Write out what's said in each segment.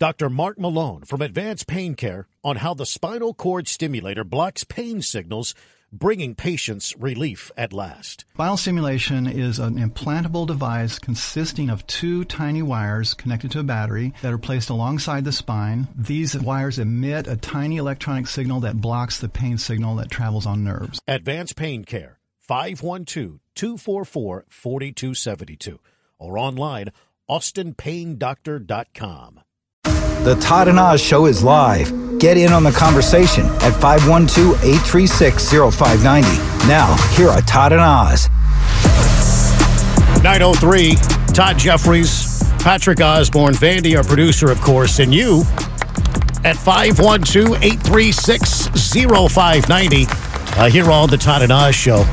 Dr. Mark Malone from Advanced Pain Care on how the spinal cord stimulator blocks pain signals, bringing patients relief at last. Spinal stimulation is an implantable device consisting of two tiny wires connected to a battery that are placed alongside the spine. These wires emit a tiny electronic signal that blocks the pain signal that travels on nerves. Advanced Pain Care, 512 244 4272, or online, austinpaindoctor.com. The Todd and Oz Show is live. Get in on the conversation at 512 836 0590. Now, here are Todd and Oz. 903, Todd Jeffries, Patrick Osborne, Vandy, our producer, of course, and you at 512 836 0590. Uh, here on the Todd and Oz Show.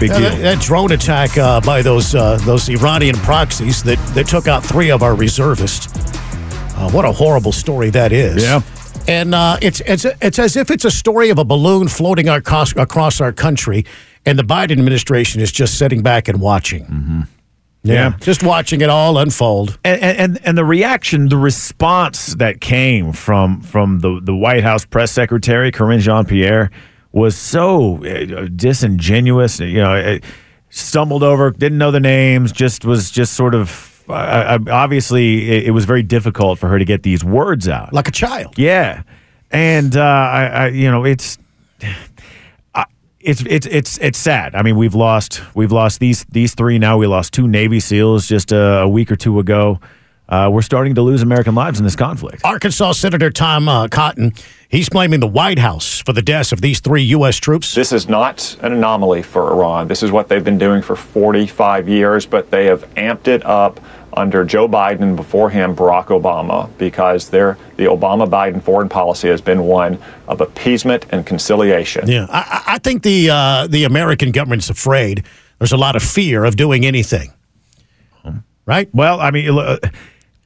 Big Uh, deal. that, that drone attack uh, by those uh, those Iranian proxies that, that took out three of our reservists. Uh, what a horrible story that is. Yeah. And uh, it's it's it's as if it's a story of a balloon floating across, across our country, and the Biden administration is just sitting back and watching. Mm-hmm. Yeah. just watching it all unfold. and, and and the reaction, the response that came from from the the White House press secretary Karine Jean Pierre was so uh, disingenuous. You know, uh, stumbled over, didn't know the names, just was just sort of. Uh, obviously, it, it was very difficult for her to get these words out. Like a child. Yeah, and uh, I, I, you know, it's, I, it's, it's, it's, it's sad. I mean, we've lost, we've lost these, these three now. We lost two Navy SEALs just a, a week or two ago. Uh, we're starting to lose American lives in this conflict. Arkansas Senator Tom uh, Cotton, he's blaming the White House for the deaths of these three U.S. troops. This is not an anomaly for Iran. This is what they've been doing for 45 years, but they have amped it up under Joe Biden and before him Barack Obama because their the Obama Biden foreign policy has been one of appeasement and conciliation. Yeah, I, I I think the uh, the American government's afraid. There's a lot of fear of doing anything. Right? Well, I mean, uh,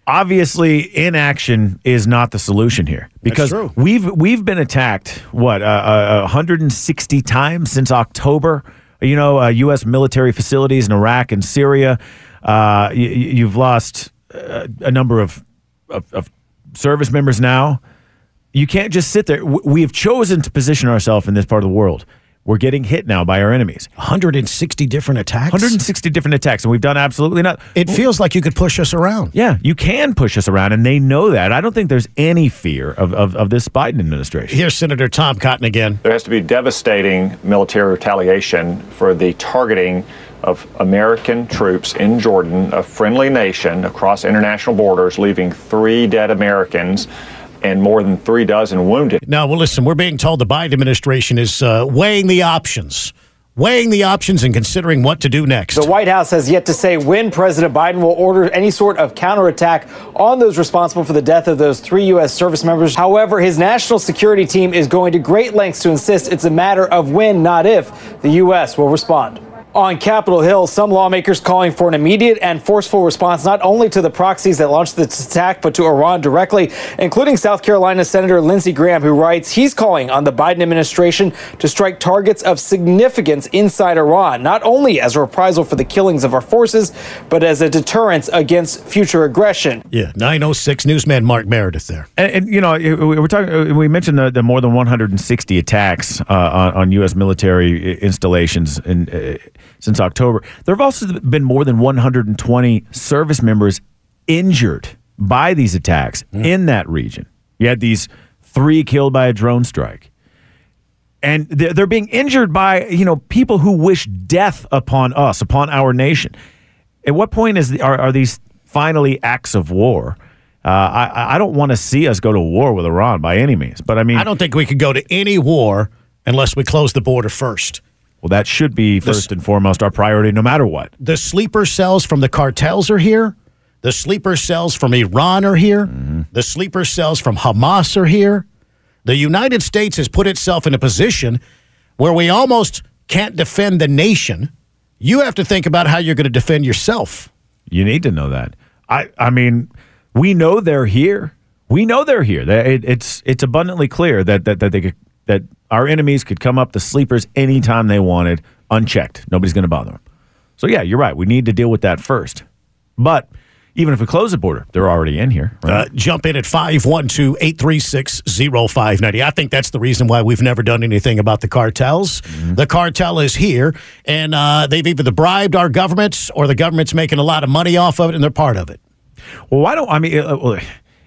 obviously, inaction is not the solution here because we've we've been attacked what uh, uh, 160 times since October. You know, uh, U.S. military facilities in Iraq and Syria. Uh, you, you've lost uh, a number of, of, of service members now. You can't just sit there. We have chosen to position ourselves in this part of the world. We're getting hit now by our enemies. 160 different attacks. 160 different attacks, and we've done absolutely nothing. It feels like you could push us around. Yeah, you can push us around, and they know that. I don't think there's any fear of, of, of this Biden administration. Here's Senator Tom Cotton again. There has to be devastating military retaliation for the targeting of American troops in Jordan, a friendly nation across international borders, leaving three dead Americans and more than three dozen wounded. Now, well, listen, we're being told the Biden administration is uh, weighing the options, weighing the options and considering what to do next. The White House has yet to say when President Biden will order any sort of counterattack on those responsible for the death of those three U.S. service members. However, his national security team is going to great lengths to insist it's a matter of when, not if, the U.S. will respond. On Capitol Hill, some lawmakers calling for an immediate and forceful response not only to the proxies that launched this attack, but to Iran directly, including South Carolina Senator Lindsey Graham, who writes he's calling on the Biden administration to strike targets of significance inside Iran, not only as a reprisal for the killings of our forces, but as a deterrence against future aggression. yeah, 906 newsman Mark Meredith there. And, and you know, we we we're talking. We mentioned the, the more than 160 attacks uh, on, on U.S. military installations in, uh, since October. There have also been more than 120 service members injured by these attacks in that region. You had these three killed by a drone strike. And they're, they're being injured by, you know, people who wish death upon us, upon our nation. At what point is the, are, are these finally acts of war? Uh, I, I don't want to see us go to war with Iran by any means, but I mean, I don't think we could go to any war unless we close the border first. Well, that should be first and foremost our priority, no matter what. The sleeper cells from the cartels are here. The sleeper cells from Iran are here. Mm-hmm. The sleeper cells from Hamas are here. The United States has put itself in a position where we almost can't defend the nation. You have to think about how you're going to defend yourself. You need to know that. I, I mean, we know they're here. We know they're here. It- it's it's abundantly clear that that that they could, that our enemies could come up the sleepers anytime they wanted, unchecked. Nobody's going to bother them. So yeah, you're right. We need to deal with that first. But even if we close the border, they're already in here. Right? Uh, jump in at 512 836 0590. I think that's the reason why we've never done anything about the cartels. Mm-hmm. The cartel is here, and uh, they've either bribed our governments or the government's making a lot of money off of it, and they're part of it. Well, why don't I mean? Uh, well,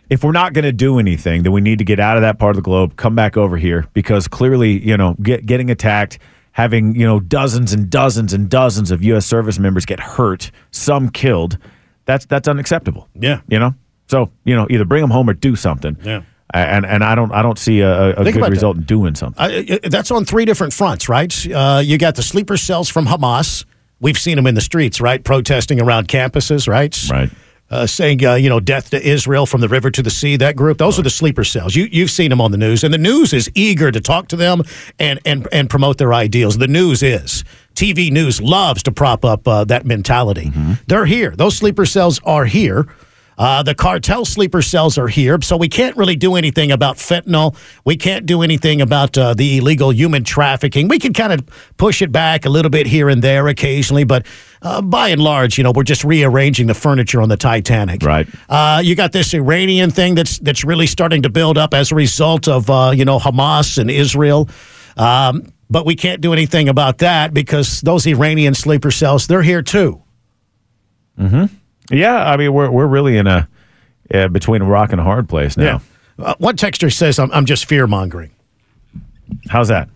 if we're not going to do anything, then we need to get out of that part of the globe, come back over here, because clearly, you know, get, getting attacked, having you know dozens and dozens and dozens of U.S. service members get hurt, some killed, that's that's unacceptable. Yeah. you know. So you know, either bring them home or do something. Yeah. And and I don't I don't see a, a good result in doing something. Uh, that's on three different fronts, right? Uh, you got the sleeper cells from Hamas. We've seen them in the streets, right? Protesting around campuses, right? Right. Uh, saying, uh, you know, death to Israel from the river to the sea. That group, those are the sleeper cells. You, you've seen them on the news, and the news is eager to talk to them and and and promote their ideals. The news is TV news loves to prop up uh, that mentality. They're here. Those sleeper cells are here. Uh, the cartel sleeper cells are here, so we can't really do anything about fentanyl. We can't do anything about uh, the illegal human trafficking. We can kind of push it back a little bit here and there occasionally, but uh, by and large, you know, we're just rearranging the furniture on the Titanic. Right. Uh, you got this Iranian thing that's that's really starting to build up as a result of uh, you know Hamas and Israel. Um, but we can't do anything about that because those Iranian sleeper cells, they're here too. Yeah, I mean we're we're really in a uh, between a rock and a hard place now. Uh, one texter says I'm, I'm just fear mongering. How's that?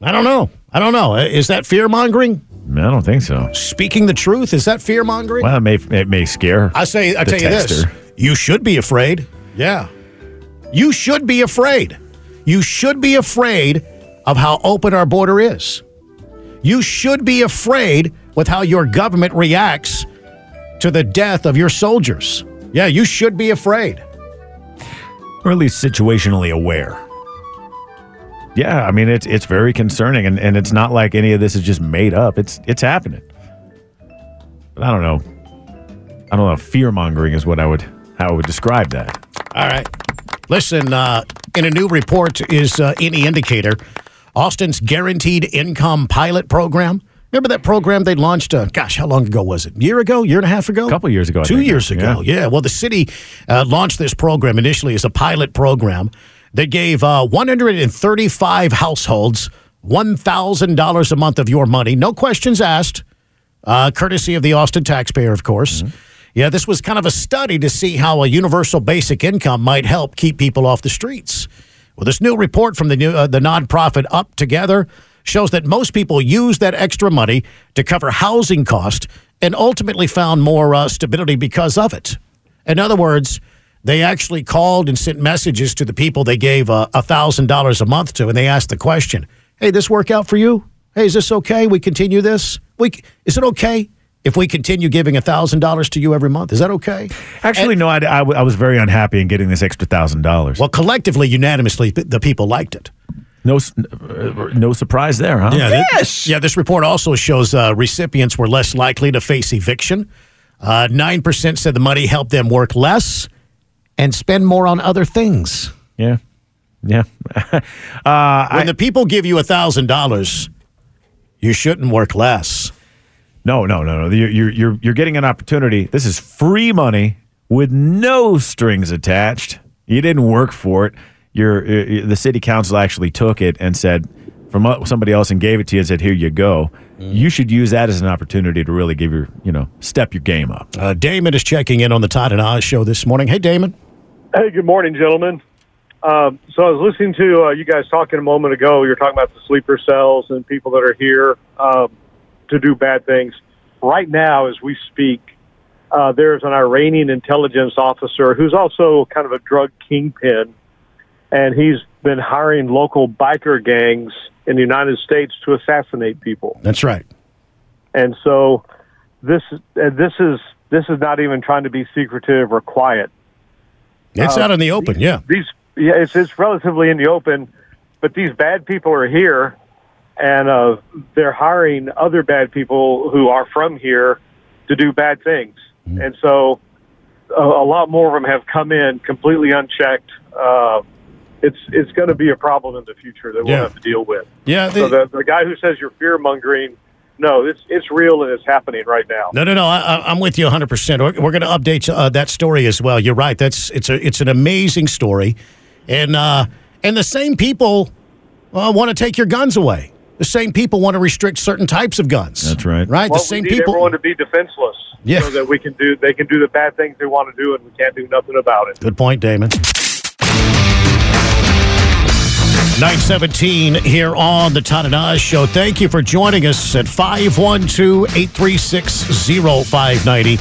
I don't know. I don't know. Uh, Is that fear mongering? I don't think so. Speaking the truth, is that fear mongering? Well, it may it may scare. I say, I tell you this: you should be afraid. Yeah, you should be afraid. You should be afraid of how open our border is. You should be afraid with how your government reacts to the death of your soldiers. Yeah, you should be afraid. or at least situationally aware. Yeah, I mean it's it's very concerning, and, and it's not like any of this is just made up. It's it's happening. But I don't know. I don't know. Fear mongering is what I would how I would describe that. All right. Listen, uh, in a new report is uh, any indicator, Austin's guaranteed income pilot program. Remember that program they launched? Uh, gosh, how long ago was it? A year ago? Year and a half ago? A couple years ago, I Two think. years ago. Yeah. yeah. Well, the city uh, launched this program initially as a pilot program that gave uh, 135 households $1,000 a month of your money, no questions asked, uh, courtesy of the Austin taxpayer, of course. Yeah, this was kind of a study to see how a universal basic income might help keep people off the streets. Well, this new report from the new, uh, the nonprofit UpTogether shows that most people use that extra money to cover housing cost and ultimately found more uh, stability because of it. In other words, they actually called and sent messages to the people they gave uh, a thousand dollars a month to, and they asked the question, "Hey, this work out for you? Hey, is this okay? We continue this? We is it okay if we continue giving a thousand dollars to you every month? Is that okay?" Actually, no, I, I, I was very unhappy in getting this extra thousand dollars. Well, collectively, unanimously, the people liked it. No, uh, no surprise there, huh? Yeah, yes. yeah, this report also shows uh, recipients were less likely to face eviction. Uh, Nine percent said the money helped them work less and spend more on other things. yeah, yeah. uh, When the people give you a thousand dollars, you shouldn't work less. No, no, no, no. You're, you're you're you're getting an opportunity. This is free money with no strings attached. You didn't work for it. You're, uh, the city council actually took it and said from uh, somebody else and gave it to you and said, "Here you go." You should use that as an opportunity to really give your, you know, step your game up. Uh, Damon is checking in on the Todd and Oz show this morning. Hey, Damon. Hey, good morning, gentlemen. Um, so I was listening to uh, you guys talking a moment ago. You're talking about the sleeper cells and people that are here um, to do bad things. Right now, as we speak, uh, there's an Iranian intelligence officer who's also kind of a drug kingpin, and he's been hiring local biker gangs in the United States to assassinate people. That's right. And so this and this is this is not even trying to be secretive or quiet It's Uh, out in the open. Yeah. these yeah it's it's relatively in the open but these bad people are here and uh they're hiring other bad people who are from here to do bad things and so a, a lot more of them have come in completely unchecked uh it's it's going to be a problem in the future that we'll Yeah. have to deal with Yeah. so the- the, the guy who says you're fear mongering no, it's it's real and it's happening right now. No, no, no. I, I- I'm with you 100. percent We're, we're going to update uh, that story as well. You're right. That's it's a it's an amazing story, and uh, and the same people uh, want to take your guns away. The same people want to restrict certain types of guns. That's right. Right. Well, the same we need people. everyone to be defenseless, Yeah. so that we can do they can do the bad things they want to do, and we can't do nothing about it. Good point, Damon. 917 here on the Todd and Oz Show. Thank you for joining us at 512 836 0590.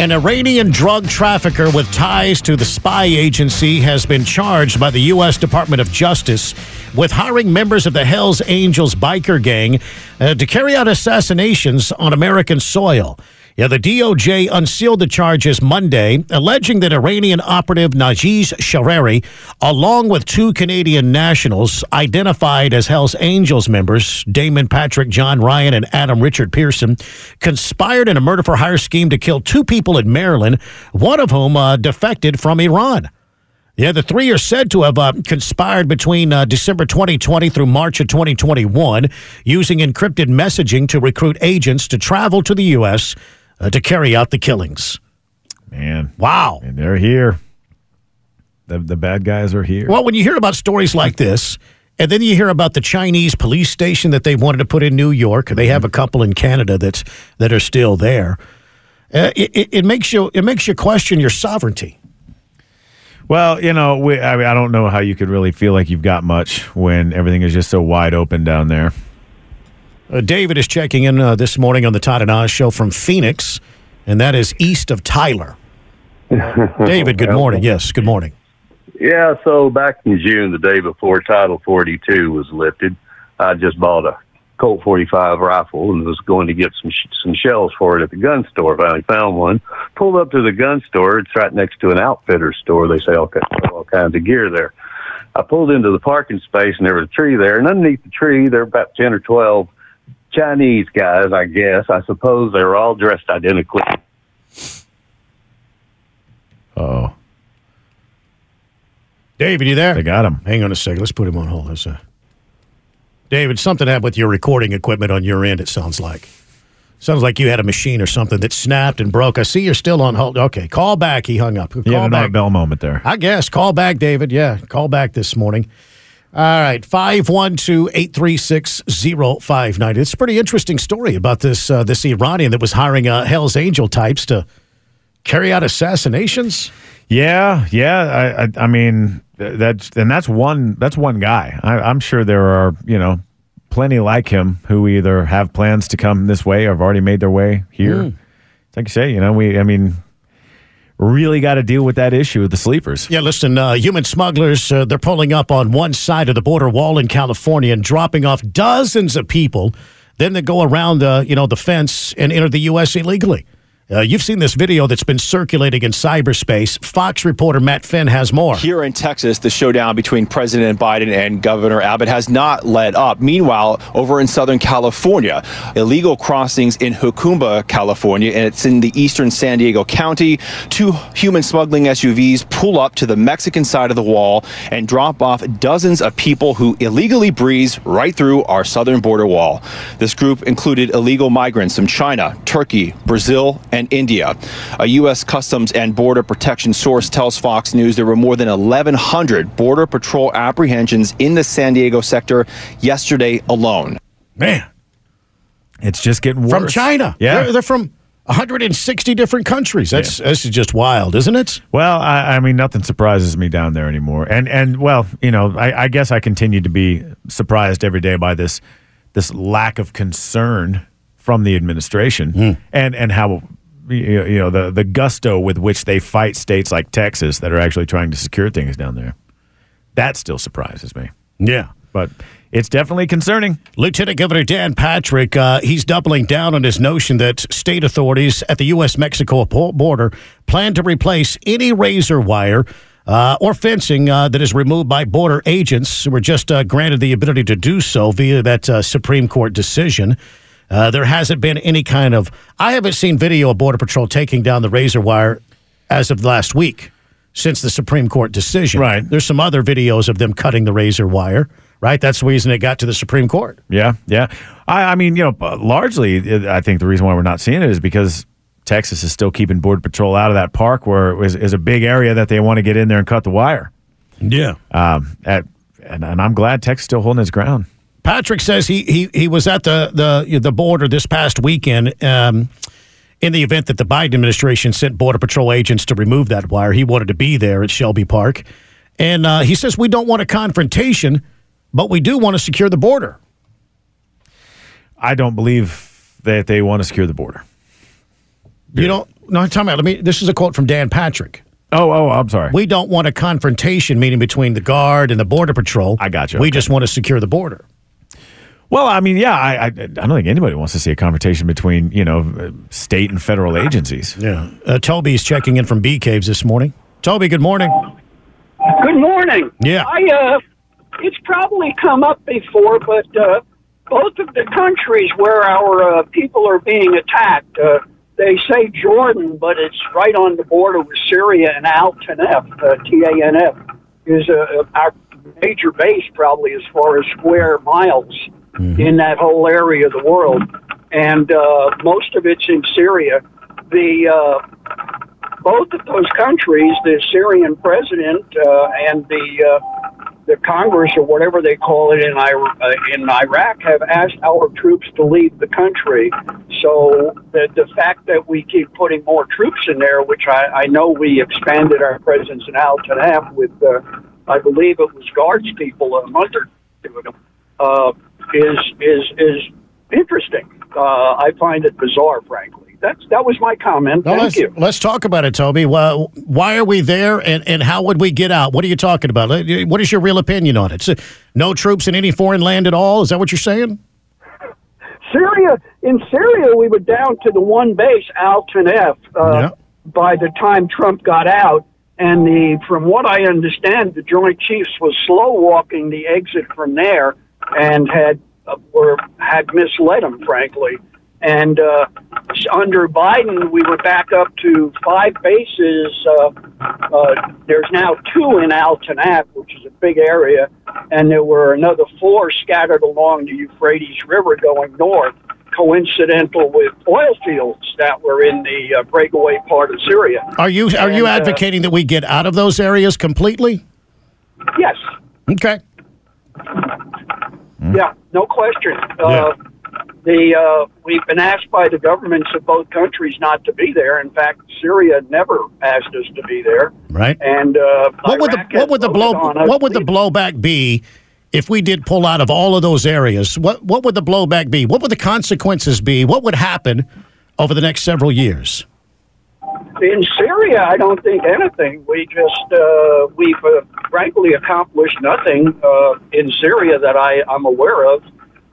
An Iranian drug trafficker with ties to the spy agency has been charged by the U.S. Department of Justice with hiring members of the Hells Angels biker gang uh, to carry out assassinations on American soil. Yeah, the DOJ unsealed the charges Monday, alleging that Iranian operative Najiz Shareri, along with two Canadian nationals identified as Hells Angels members, Damion Patrick John Ryan and Adam Richard Pearson, conspired in a murder for hire scheme to kill two people in Maryland, one of whom uh, defected from Iran. Yeah, the three are said to have uh, conspired between uh, December 2020 through March of 2021, using encrypted messaging to recruit agents to travel to the U.S. Uh, to carry out the killings. Man. Wow. And they're here. The, the bad guys are here. Well, when you hear about stories like this, and then you hear about the Chinese police station that they wanted to put in New York, they have a couple in Canada that's, that are still there. Uh, it, it, it makes you it makes you question your sovereignty. Well, you know, we, I, mean, I don't know how you could really feel like you've got much when everything is just so wide open down there. Uh, David is checking in uh, this morning on the Todd and Oz show from Phoenix, and that is east of Tyler. David, good morning. Yes, good morning. Yeah, so back in June, the day before Title 42 was lifted, I just bought a Colt 45 rifle and was going to get some sh- some shells for it at the gun store. Finally found one. Pulled up to the gun store. It's right next to an outfitter store. They sell all, all kinds of gear there. I pulled into the parking space and there was a tree there. And underneath the tree, there were about 10 or 12 Chinese guys, I guess. I suppose they were all dressed identically. Oh, David, you there? they got him. Hang on a second. Let's put him on hold. Let's, uh, David, something happened with your recording equipment on your end, it sounds like. Sounds like you had a machine or something that snapped and broke. I see you're still on hold. Okay, call back. He hung up. Call You had another back. bell moment there. I guess. Call back, David. Yeah, call back this morning. All right, 512 836 0590. It's a pretty interesting story about this uh, this Iranian that was hiring uh, Hell's Angel types to carry out assassinations. Yeah, yeah. I, I, I mean, that's and that's one. That's one guy. I, I'm sure there are, you know, plenty like him who either have plans to come this way or have already made their way here. Like you say, you know, we. I mean, really got to deal with that issue of the sleepers. Yeah, listen, uh, human smugglers, uh, they're pulling up on one side of the border wall in California and dropping off dozens of people. Then they go around, uh, you know, the fence and enter the U.S. illegally. Uh, you've seen this video that's been circulating in cyberspace. Fox reporter Matt Finn has more. Here in Texas, the showdown between President Biden and Governor Abbott has not let up. Meanwhile, over in Southern California, illegal crossings in Jacumba, California, and it's in the eastern San Diego County. Two human smuggling SUVs pull up to the Mexican side of the wall and drop off dozens of people who illegally breeze right through our southern border wall. This group included illegal migrants from China, Turkey, Brazil, and India. A U.S. Customs and Border Protection source tells Fox News there were more than 1,100 Border Patrol apprehensions in the San Diego sector yesterday alone. Man, It's just getting worse from China. Yeah. They're, they're from 160 different countries. That's, this is just wild, isn't it? Well, I, I mean, nothing surprises me down there anymore, and and well, you know, I, I guess I continue to be surprised every day by this this lack of concern from the administration, hmm. and and how you know the the gusto with which they fight states like Texas that are actually trying to secure things down there. That still surprises me, Yeah. but it's definitely concerning. Lieutenant Governor Dan Patrick, uh, he's doubling down on his notion that state authorities at the U.S. Mexico border plan to replace any razor wire uh, or fencing uh, that is removed by border agents who were just uh, granted the ability to do so via that uh, Supreme Court decision. Uh, there hasn't been any kind of, I haven't seen video of Border Patrol taking down the razor wire as of last week. since the Supreme Court decision. Right. There's some other videos of them cutting the razor wire. Right. That's the reason it got to the Supreme Court. Yeah, yeah. I, I mean, you know, uh, largely, I think the reason why we're not seeing it is because Texas is still keeping Border Patrol out of that park where it was, is a big area that they want to get in there and cut the wire. Yeah. Um, at, and, and I'm glad Texas is still holding its ground. Patrick says he he he was at the the the border this past weekend. Um, in the event that the Biden administration sent Border Patrol agents to remove that wire, he wanted to be there at Shelby Park. And uh, he says, We don't want a confrontation, but we do want to secure the border. I don't believe that they want to secure the border. You don't, no, time out. Let me, this is a quote from Dan Patrick. Oh, oh, I'm sorry. We don't want a confrontation meeting between the Guard and the Border Patrol. I got you. We Okay. just want to secure the border. Well, I mean, yeah, I, I, I don't think anybody wants to see a confrontation between you know uh, state and federal agencies. Yeah. Uh, Toby's checking in from Bee Caves this morning. Toby, good morning. Good morning. Yeah. I uh, it's probably come up before, but uh, both of the countries where our uh, people are being attacked, uh, they say Jordan, but it's right on the border with Syria and Al Tanf, uh, T-A-N-F, is uh, our major base probably as far as square miles in that whole area of the world, and uh, most of it's in Syria. The uh, both of those countries, the Syrian president uh, and the uh, the Congress or whatever they call it in Iraq, uh, in Iraq, have asked our troops to leave the country. So the the fact that we keep putting more troops in there, which I, I know we expanded our presence in Al Tanaf with, uh, I believe it was Guards people a month or two ago, uh, is is is interesting. Uh, I find it bizarre, frankly. That's that was my comment. Thank let's, you. let's talk about it, Toby. Well, why are we there, and, and how would we get out? What are you talking about? What is your real opinion on it? So, no troops in any foreign land at all? Is that what you're saying? Syria, in Syria, we were down to the one base, Al Tanef, uh, Yeah. by the time Trump got out. And the, from what I understand, the Joint Chiefs was slow walking the exit from there, and had uh, were had misled them, frankly. And uh, under Biden, we were back up to five bases. Uh, uh, there's now two in Al Tanaf, which is a big area, and there were another four scattered along the Euphrates River going north, coincidental with oil fields that were in the uh, breakaway part of Syria. Are you are you And, uh, advocating that we get out of those areas completely? Yes. Okay. Yeah, no question. Uh, the uh, we've been asked by the governments of both countries not to be there. In fact, Syria never asked us to be there. Right. And uh, What would the what would the blow voted on us what would the blowback be if we did pull out of all of those areas? What what would the blowback be? What would the consequences be? What would happen over the next several years? In Syria? I don't think anything. We just uh, we've uh, frankly accomplished nothing uh, in Syria that I, I'm aware of.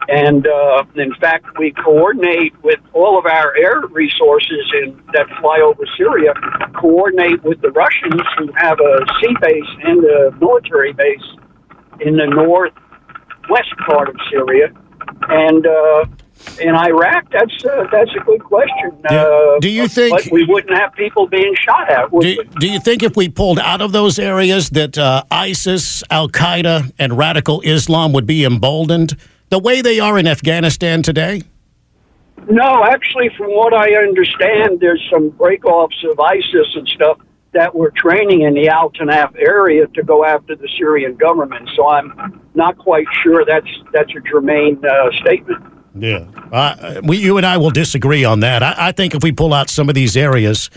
And uh, in fact, we coordinate with all of our air resources in, that fly over Syria, coordinate with the Russians who have a sea base and a military base in the northwest part of Syria. And uh, in Iraq, that's uh, that's a good question. Uh, do you think- But we wouldn't have people being shot at. Do, do you think if we pulled out of those areas that uh, ISIS, Al Qaeda, and radical Islam would be emboldened the way they are in Afghanistan today? No, actually, from what I understand, there's some break-offs of ISIS and stuff that were training in the Al Tanaf area to go after the Syrian government. So I'm not quite sure that's that's a germane uh, statement. Yeah. We, you and I will disagree on that. I, I think if we pull out some of these areas,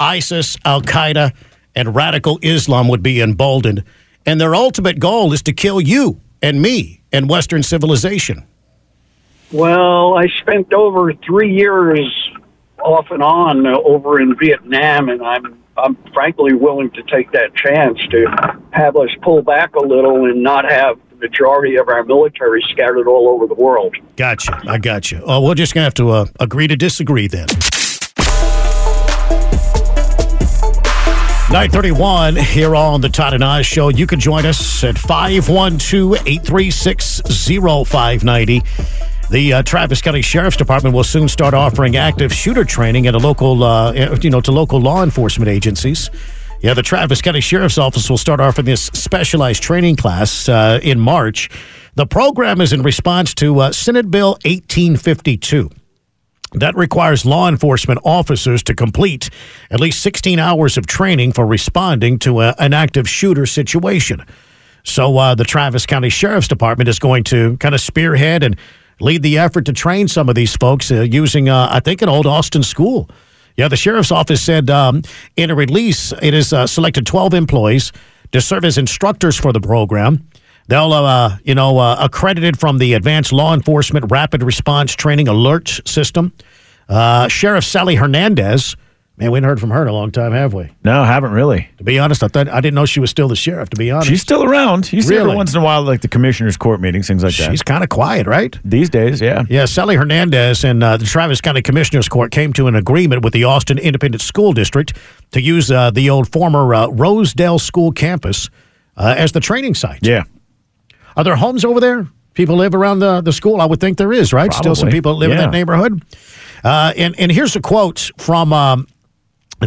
ISIS, Al Qaeda, and radical Islam would be emboldened. And their ultimate goal is to kill you and me and Western civilization. Well, I spent over three years off and on over in Vietnam, and I'm I'm frankly willing to take that chance to have us pull back a little and not have majority of our military scattered all over the world. Gotcha. I gotcha. Oh, we're just going to have to uh, agree to disagree then. 931 here on the Todd and Oz Show. You can join us at 512 836 0590. The uh, Travis County Sheriff's Department will soon start offering active shooter training at a local, uh, you know, to local law enforcement agencies. Yeah, the Travis County Sheriff's Office will start offering this specialized training class uh, in March. The program is in response to uh, Senate Bill 1852. That requires law enforcement officers to complete at least 16 hours of training for responding to a, an active shooter situation. So uh, the Travis County Sheriff's Department is going to kind of spearhead and lead the effort to train some of these folks uh, using, uh, I think, an old Austin school. Yeah, the sheriff's office said um, in a release it has uh, selected 12 employees to serve as instructors for the program. They'll, uh, you know, uh, accredited from the Advanced Law Enforcement Rapid Response Training Alert System. Uh, Sheriff Sally Hernandez Man, we haven't heard from her in a long time, have we? No, haven't really. To be honest, I thought I didn't know she was still the sheriff. To be honest, She's still around. You see her once in a while, like the commissioners' court meetings, things like that. she's kind of quiet, right? These days, yeah. Yeah, Sally Hernandez and uh, the Travis County Commissioners Court came to an agreement with the Austin Independent School District to use uh, the old former uh, Rosedale School campus uh, as the training site. Yeah. Are there homes over there? People live around the, the school? I would think there is, right? Still some people live in that neighborhood. Uh, and, and here's a quote from, um,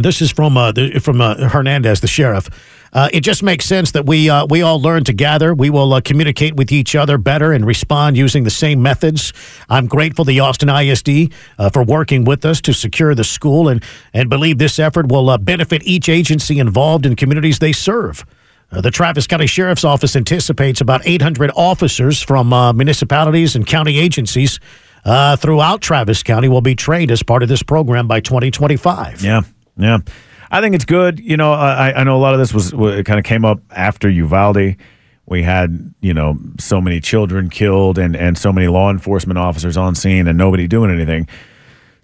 this is from, uh, the, from uh, Hernandez, the sheriff. Uh, it just makes sense that we uh, we all learn together. We will uh, communicate with each other better and respond using the same methods. I'm grateful to the Austin ISD uh, for working with us to secure the school and and believe this effort will benefit each agency involved in communities they serve. Uh, the Travis County Sheriff's Office anticipates about 800 officers from uh, municipalities and county agencies uh, throughout Travis County will be trained as part of this program by 2025. Yeah, yeah. I think it's good. You know, I, I know a lot of this was kind of came up after Uvalde. We had you know so many children killed and and so many law enforcement officers on scene and nobody doing anything.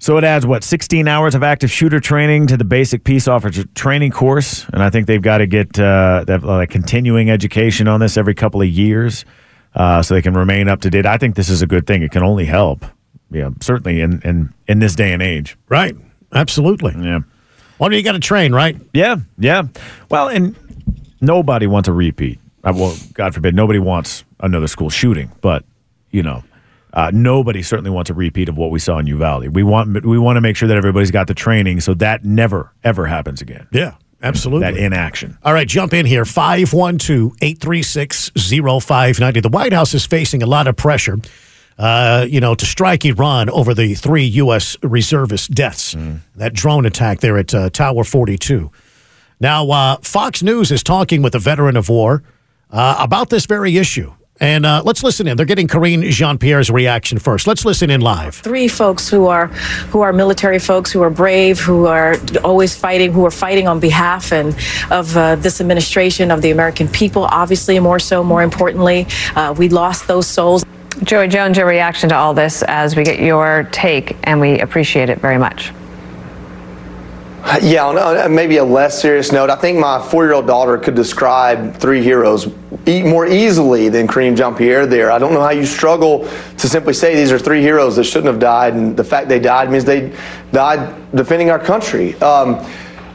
So it adds what 16 hours of active shooter training to the basic peace officer training course, and I think they've got to get uh, that uh, continuing education on this every couple of years, uh, so they can remain up to date. I think this is a good thing. It can only help. Yeah, certainly in in in this day and age. Right. Absolutely. Yeah. Well, you got to train, right? Yeah, yeah. Well, and nobody wants a repeat. Uh, well, God forbid, nobody wants another school shooting. But you know, uh, nobody certainly wants a repeat of what we saw in Uvalde. We want we want to make sure that everybody's got the training so that never ever happens again. Yeah, absolutely. That inaction. All right, jump in here. 512 836 0590. The White House is facing a lot of pressure, uh, you know, to strike Iran over the three U.S. reservist deaths, that drone attack there at uh, Tower 42. Now, uh, Fox News is talking with a veteran of war uh, about this very issue. And uh, let's listen in. They're getting Karine Jean Pierre's reaction first. Let's listen in live. three folks who are who are military folks who are brave who are always fighting who are fighting on behalf and of uh, this administration of the american people obviously more so more importantly uh, we lost those souls Joey Jones, your reaction to all this as we get your take, and we appreciate it very much. Yeah, on a, maybe a less serious note, I think my four-year-old daughter could describe three heroes more easily than Karine Jean-Pierre there. I don't know how you struggle to simply say these are three heroes that shouldn't have died, and the fact they died means they died defending our country. Um,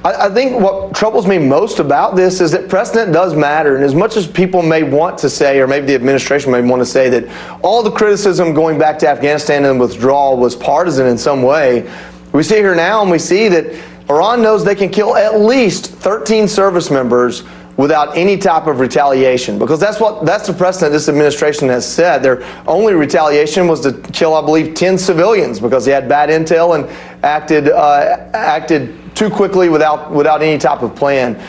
I, I think what troubles me most about this is that precedent does matter, and as much as people may want to say, or maybe the administration may want to say that all the criticism going back to Afghanistan and withdrawal was partisan in some way, we see here now and we see that Iran knows they can kill at least 13 service members without any type of retaliation. Because that's what that's the precedent this administration has said their only retaliation was to kill i believe 10 civilians because they had bad intel and acted uh, acted too quickly without without any type of plan.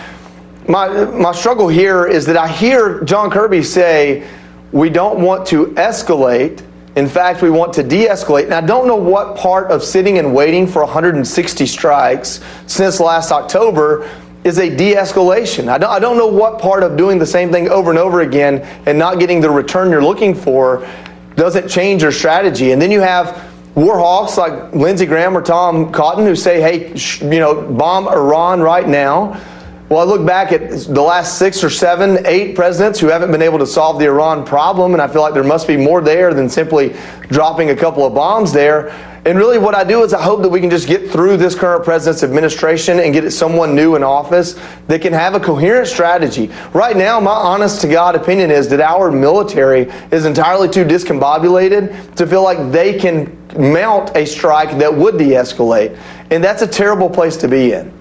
My my struggle here is that i hear john kirby say we don't want to escalate. In fact, we want to de escalate. And I don't know what part of sitting and waiting for 160 strikes since last October is a de escalation. I don't, I don't know what part of doing the same thing over and over again and not getting the return you're looking for doesn't change your strategy. And then you have war hawks like Lindsey Graham or Tom Cotton who say, hey, you know, bomb Iran right now. Well, I look back at the last six or seven, eight presidents who haven't been able to solve the Iran problem, and I feel like there must be more there than simply dropping a couple of bombs there. And really, what I do is I hope that we can just get through this current president's administration and get someone new in office that can have a coherent strategy. Right now, my honest to God opinion is that our military is entirely too discombobulated to feel like they can mount a strike that would de escalate. And that's a terrible place to be in.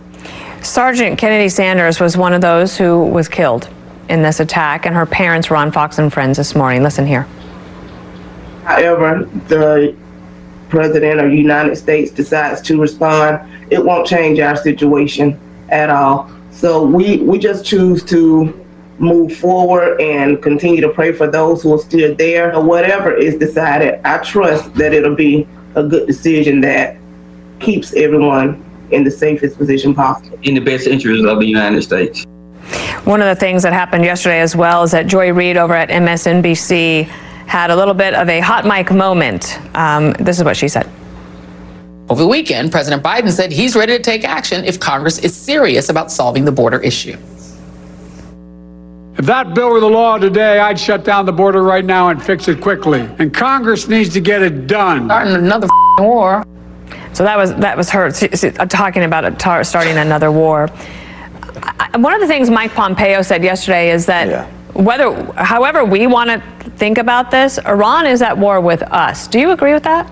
Sergeant Kennedy Sanders was one of those who was killed in this attack, and her parents were on Fox and Friends this morning. Listen here. However, the President of the United States decides to respond, it won't change our situation at all. So we, we just choose to move forward and continue to pray for those who are still there. Whatever is decided, I trust that it'll be a good decision that keeps everyone in the safest position possible. In the best interest of the United States. One of the things that happened yesterday as well is that Joy Reid over at MSNBC had a little bit of a hot mic moment. Um, this is what she said. Over the weekend, President Biden said he's ready to take action if Congress is serious about solving the border issue. If that bill were the law today, I'd shut down the border right now and fix it quickly. And Congress needs to get it done. Starting another war. So that was that was her talking about starting another war. I, one of the things Mike Pompeo said yesterday is that yeah. whether, however, we want to think about this, Iran is at war with us. Do you agree with that?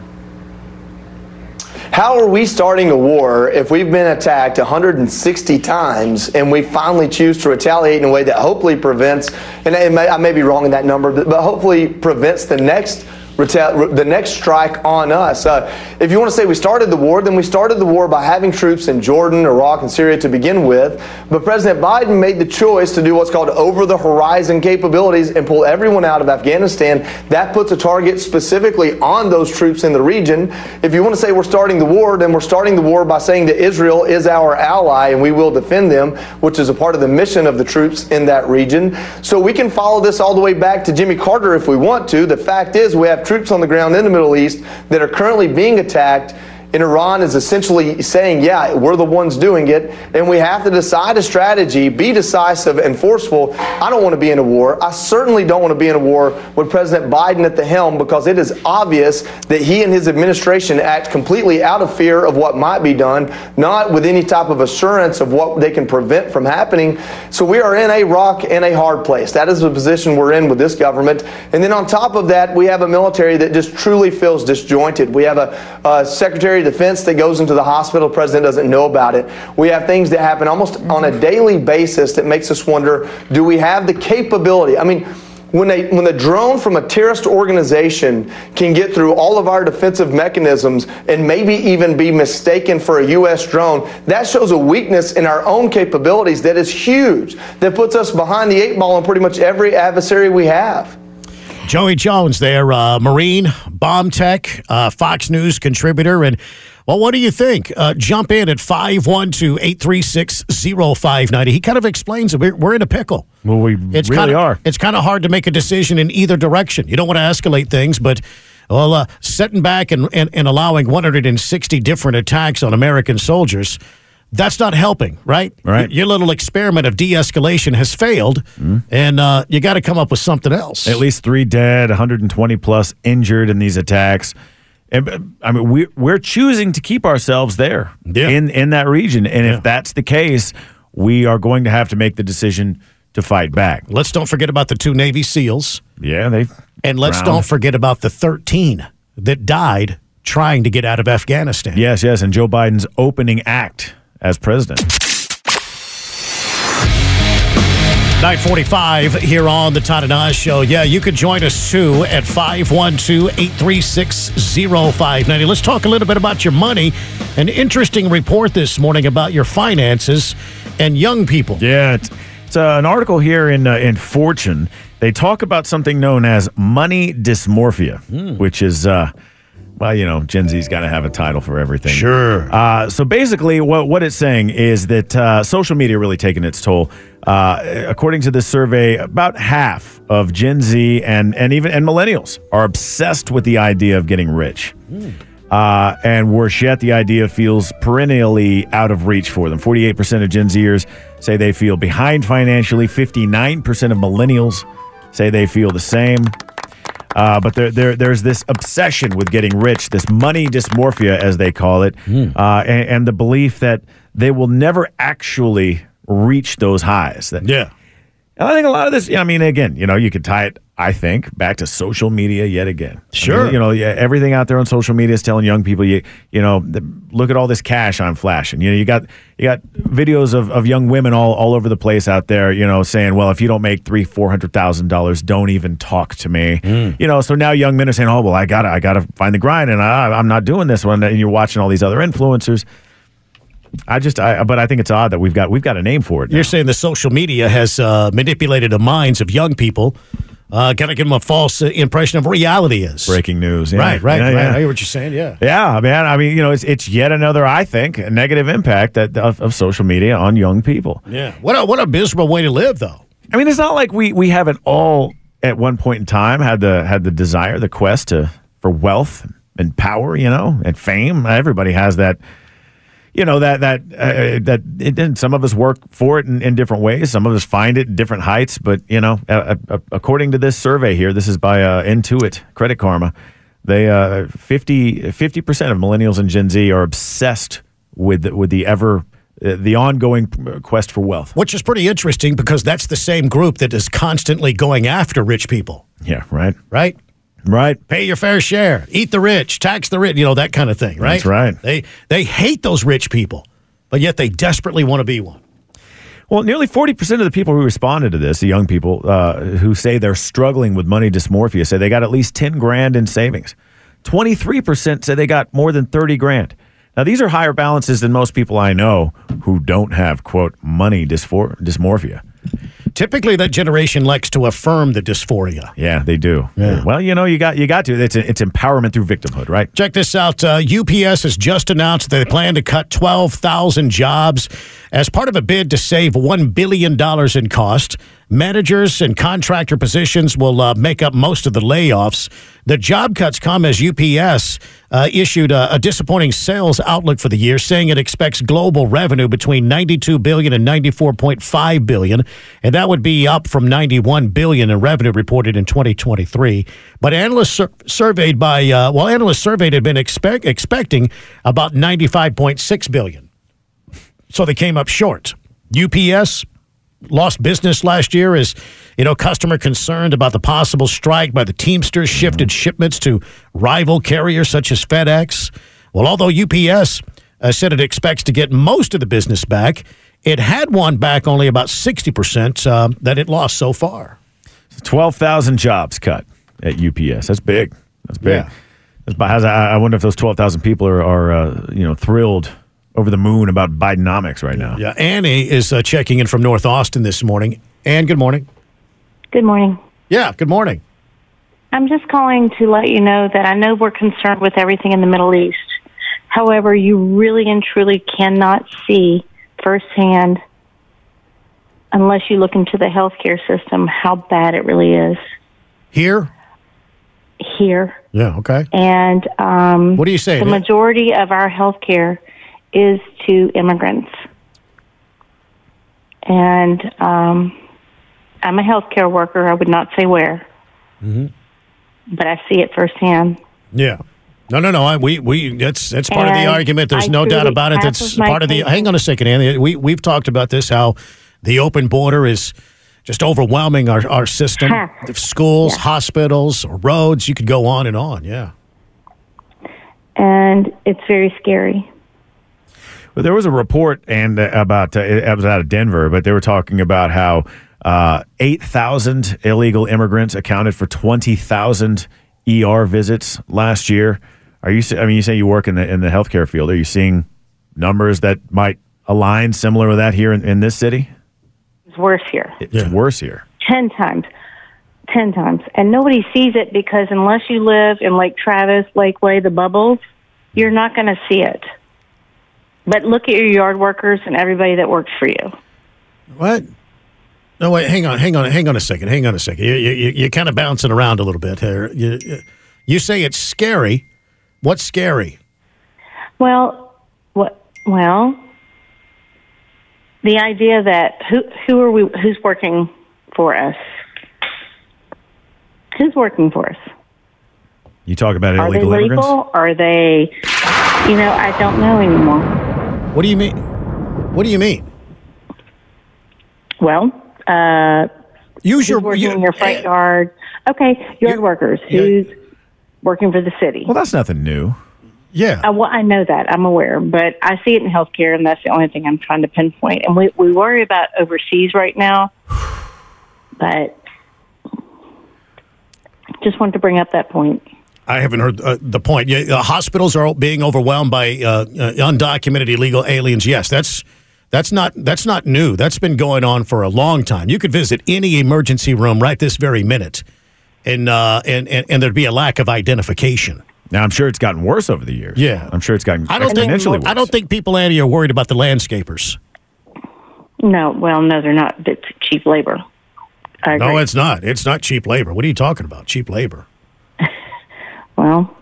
How are we starting a war if we've been attacked 160 times and we finally choose to retaliate in a way that hopefully prevents, and I may be wrong in that number, but hopefully prevents the next the next strike on us. Uh, if you want to say we started the war, then we started the war by having troops in Jordan, Iraq, and Syria to begin with. But President Biden made the choice to do what's called over the horizon capabilities and pull everyone out of Afghanistan. That puts a target specifically on those troops in the region. If you want to say we're starting the war, then we're starting the war by saying that Israel is our ally and we will defend them, which is a part of the mission of the troops in that region. So we can follow this all the way back to Jimmy Carter if we want to. The fact is, we have troops on the ground in the Middle East that are currently being attacked and Iran is essentially saying, yeah, we're the ones doing it, and we have to decide a strategy, be decisive and forceful. I don't want to be in a war. I certainly don't want to be in a war with President Biden at the helm because it is obvious that he and his administration act completely out of fear of what might be done, not with any type of assurance of what they can prevent from happening. So we are in a rock and a hard place. That is the position we're in with this government. And then on top of that, we have a military that just truly feels disjointed. We have a, a Secretary defense that goes into the hospital, the president doesn't know about it. We have things that happen almost on a daily basis that makes us wonder, do we have the capability? I mean, when, a, when the drone from a terrorist organization can get through all of our defensive mechanisms and maybe even be mistaken for a U.S. drone, that shows a weakness in our own capabilities that is huge, that puts us behind the eight ball on pretty much every adversary we have. Joey Jones there, uh, Marine, bomb tech, uh, Fox News contributor. And, well, what do you think? Uh, jump in at 512 836 0590. He kind of explains it. We're, we're in a pickle. Well, we it's really kinda, are. It's kind of hard to make a decision in either direction. You don't want to escalate things, but. Well, uh, sitting back and, and, and allowing 160 different attacks on American soldiers, that's not helping, right? Right. Your little experiment of de-escalation has failed, mm-hmm. and uh, you got to come up with something else. At least three dead, 120 plus injured in these attacks. And I mean, we we're choosing to keep ourselves there yeah. in in that region, and yeah. if that's the case, we are going to have to make the decision to fight back. Let's don't forget about the two Navy SEALs. Yeah, they. And let's drowned. don't forget about the 13 that died trying to get out of Afghanistan. Yes, yes, and Joe Biden's opening act as president. 945 here on the Todd and Oz Show. Yeah, you could join us too at 512-836-0590. Let's talk a little bit about your money. An interesting report this morning about your finances and young people. Yeah, it's, it's uh, an article here in uh, in Fortune. They talk about something known as money dysmorphia, Hmm. which is uh, well, you know, Gen Z's got to have a title for everything. Sure. Uh, so basically, what what it's saying is that uh, social media really taking its toll. Uh, according to this survey, about half of Gen Z and and even and millennials are obsessed with the idea of getting rich. Uh, and worse yet, the idea feels perennially out of reach for them. 48% of Gen Zers say they feel behind financially. 59% of millennials say they feel the same. Uh, but there, there, there's this obsession with getting rich, this money dysmorphia, as they call it, uh, and, and the belief that they will never actually reach those highs. That Yeah. And I think a lot of this, I mean, again, you know, you could tie it, I think, back to social media yet again. I Sure. mean, you know, yeah, everything out there on social media is telling young people, you, you know, the, look at all this cash I'm flashing. You know, you got you got videos of, of young women all, all over the place out there, you know, saying, well, if you don't make three, four hundred thousand dollars, don't even talk to me. Mm. You know, so now young men are saying, oh, well, I gotta I gotta find the grind, and I, I'm not doing this one. And you're watching all these other influencers. I just, I, but I think it's odd that we've got we've got a name for it. You're saying the social media has uh, manipulated the minds of young people, uh, kind of give them a false uh, impression of reality is. Breaking news. Yeah. Right, right, Yeah, right. yeah. I hear what you're saying. Yeah. Yeah, man. I mean, you know, it's it's yet another, I think, negative impact that of, of social media on young people. Yeah. What a, what a miserable way to live, though. I mean, it's not like we we haven't all at one point in time had the had the desire, the quest to for wealth and power, you know, and fame. Everybody has that. You know that that uh, that it, and some of us work for it in, in different ways. Some of us find it at different heights. But you know, uh, uh, according to this survey here, this is by uh, Intuit Credit Karma. They uh, 50 percent of millennials and Gen Z are obsessed with the, with the ever uh, the ongoing quest for wealth. Which is pretty interesting because that's the same group that is constantly going after rich people. Yeah, right. Right? Right. Pay your fair share. Eat the rich, tax the rich, you know, that kind of thing, right? That's right. They they hate those rich people, but yet they desperately want to be one. Well, nearly 40% of the people who responded to this, the young people uh, who say they're struggling with money dysmorphia, say they got at least 10 grand in savings. 23% say they got more than 30 grand. Now, these are higher balances than most people I know who don't have, quote, money dysfor- dysmorphia. Typically, that generation likes to affirm the dysphoria. Yeah, they do. Well, you know, you got you got to. It's it's empowerment through victimhood, right? Check this out. Uh, UPS has just announced that they plan to cut 12,000 jobs as part of a bid to save $1 billion in cost. Managers and contractor positions will uh, make up most of the layoffs. The job cuts come as UPS uh, issued a, a disappointing sales outlook for the year, saying it expects global revenue between 92 billion and 94.5 billion, and that would be up from 91 billion in revenue reported in 2023. But analysts sur- surveyed by uh, well, analysts surveyed had been expect, expecting about 95.6 billion, so they came up short. UPS lost business last year as you know customer concerned about the possible strike by the teamsters shifted shipments to rival carriers such as fedex well although ups uh, said it expects to get most of the business back it had won back only about 60% uh, that it lost so far 12,000 jobs cut at UPS. That's big. That's big. Yeah. That's, I I wonder if those 12,000 people are, are uh, you know, thrilled over the moon about Bidenomics right now. yeah annie is uh, checking in from north austin this morning anne good morning Good morning. yeah good morning I'm just calling to let you know that I know we're concerned with everything in the Middle East. However, you really and truly cannot see firsthand, unless you look into the healthcare system, how bad it really is here here. yeah okay And um, What do you say? The majority of our healthcare is to immigrants. And um, I'm a healthcare worker. I would not say where, mm-hmm. but I see it firsthand. Yeah. No, no, no. I, we, we, that's, that's part of the argument. There's I no doubt about it. That's part of the, hang on a second, Anthony. We, we've talked about this, how the open border is just overwhelming our, our system. The Schools, hospitals, or roads, you could go on and on. Yeah. And it's very scary. Well, there was a report and uh, about uh, it was out of Denver, but they were talking about how uh, eight thousand illegal immigrants accounted for twenty thousand ER visits last year. Are you? I mean, you say you work in the in the healthcare field. Are you seeing numbers that might align similar with that here in, in this city? It's worse here. It's worse here. 10 times. 10 times. And nobody sees it because unless you live in Lake Travis, Lakeway, the bubbles, you're not going to see it. But look at your yard workers and everybody that works for you. What? No, wait, hang on, hang on, hang on a second, hang on a second. You, you, you're kind of bouncing around a little bit here. You, you say it's scary. What's scary? Well, what? Well, the idea that who who are we? Who's working for us? Who's working for us? You talk about Are they illegal immigrants. legal? Are they? You know, I don't know anymore. What do you mean? What do you mean? Well, uh, Use your working in your front yard. Okay, yard workers. Who's working for the city? Well, that's nothing new. Yeah. Uh, well, I know that. I'm aware, but I see it in healthcare, and that's the only thing I'm trying to pinpoint. And we we worry about overseas right now, but just wanted to bring up that point. I haven't heard uh, the point. Yeah, uh, hospitals are being overwhelmed by uh, uh, undocumented illegal aliens. Yes, that's that's not that's not new. That's been going on for a long time. You could visit any emergency room right this very minute, and uh, and, and and there'd be a lack of identification. Now I'm sure it's gotten worse over the years. Yeah. I'm sure it's gotten I don't think worse. I don't think people, Andy, are worried about the landscapers. No, well, no, they're not. It's cheap labor. I No, agree. it's not. It's not cheap labor. What are you talking about? Cheap labor. Well,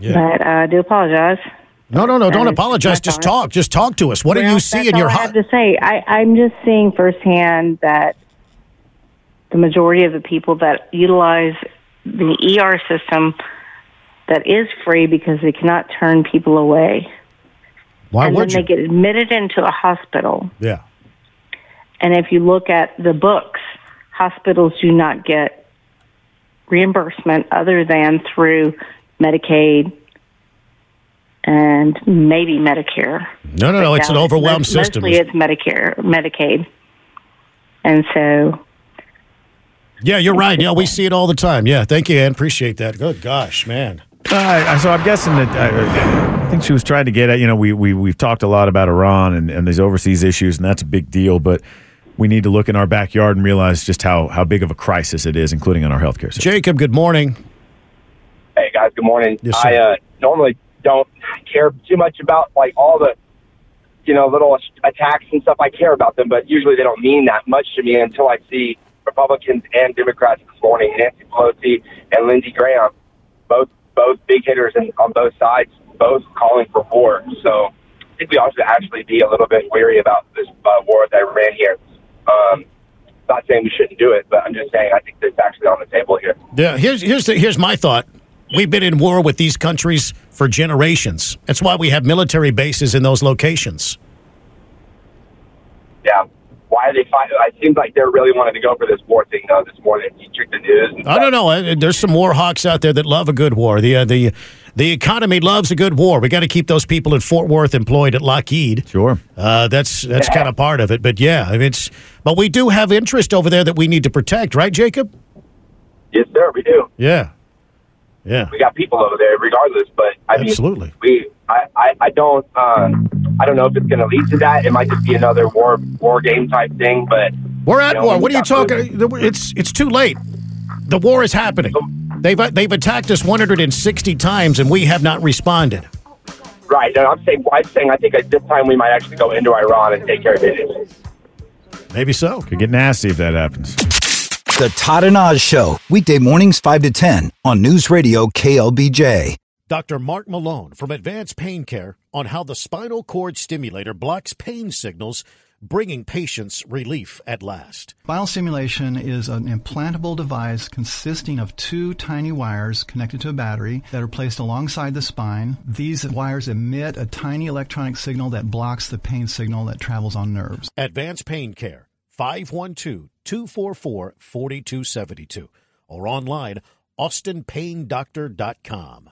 Yeah. but uh, I do apologize. No, no, no. Don't Uh, apologize. Just talk. Just talk to us. What do you see in your all I have to say? I, I'm just seeing firsthand that the majority of the people that utilize the ER system that is free because they cannot turn people away. Why and would then you? they get admitted into a hospital. Yeah. And if you look at the books, hospitals do not get reimbursement other than through Medicaid and maybe Medicare. No, no, no. It's an Now, overwhelmed most- system. Mostly it's Medicare, Medicaid. And so, Yeah, you're right. Yeah, we see it all the time. Yeah, thank you, Ann. Appreciate that. Good gosh, man. Uh, so I'm guessing that uh, I think she was trying to get at. You know, we we we've talked a lot about Iran and, and these overseas issues, and that's a big deal. But we need to look in our backyard and realize just how how big of a crisis it is, including on our healthcare system. Jacob, good morning. Hey guys, good morning. Yes. I uh, normally don't care too much about like all the you know little attacks and stuff. I care about them, but usually they don't mean that much to me until I see Republicans and Democrats this morning, Nancy Pelosi and Lindsey Graham, both both big hitters and on both sides, both calling for war. So I think we ought to actually be a little bit wary about this uh, war that Iran here. Um, not saying we shouldn't do it, but I'm just saying I think it's actually on the table here. Yeah, here's here's the, here's my thought. We've been in war with these countries for generations. That's why we have military bases in those locations. yeah, why are they fighting? It seems like they're really wanting to go for this war thing though this morning. You check the news. I don't know. Uh, There's some war hawks out there that love a good war. The uh, the the economy loves a good war. We got to keep those people in Fort Worth employed at Lockheed. Sure. Uh, that's that's kind of part of it. But yeah, it's but we do have interest over there that we need to protect, right, Jacob? Yes, sir, we do. Yeah. Yeah. We got people over there, regardless. But I mean, Absolutely. we I, I, I don't um I don't know if it's going to lead to that. It might just be another war war game type thing. But We're at you know, war. What are you got talking? It's it's too late. The war is happening. They've uh, they've attacked us 160 times and we have not responded. Right. No, I'm saying I'm saying I think at this time we might actually go into Iran and take care of it. Maybe so. Could get nasty if that happens. The Todd and Oz Show, weekday mornings 5 to 10 on News Radio KLBJ. Dr. Mark Malone from Advanced Pain Care on how the spinal cord stimulator blocks pain signals, bringing patients relief at last. Spinal stimulation is an implantable device consisting of two tiny wires connected to a battery that are placed alongside the spine. These wires emit a tiny electronic signal that blocks the pain signal that travels on nerves. Advanced Pain Care, 512 244 4272, or online, austinpaindoctor.com.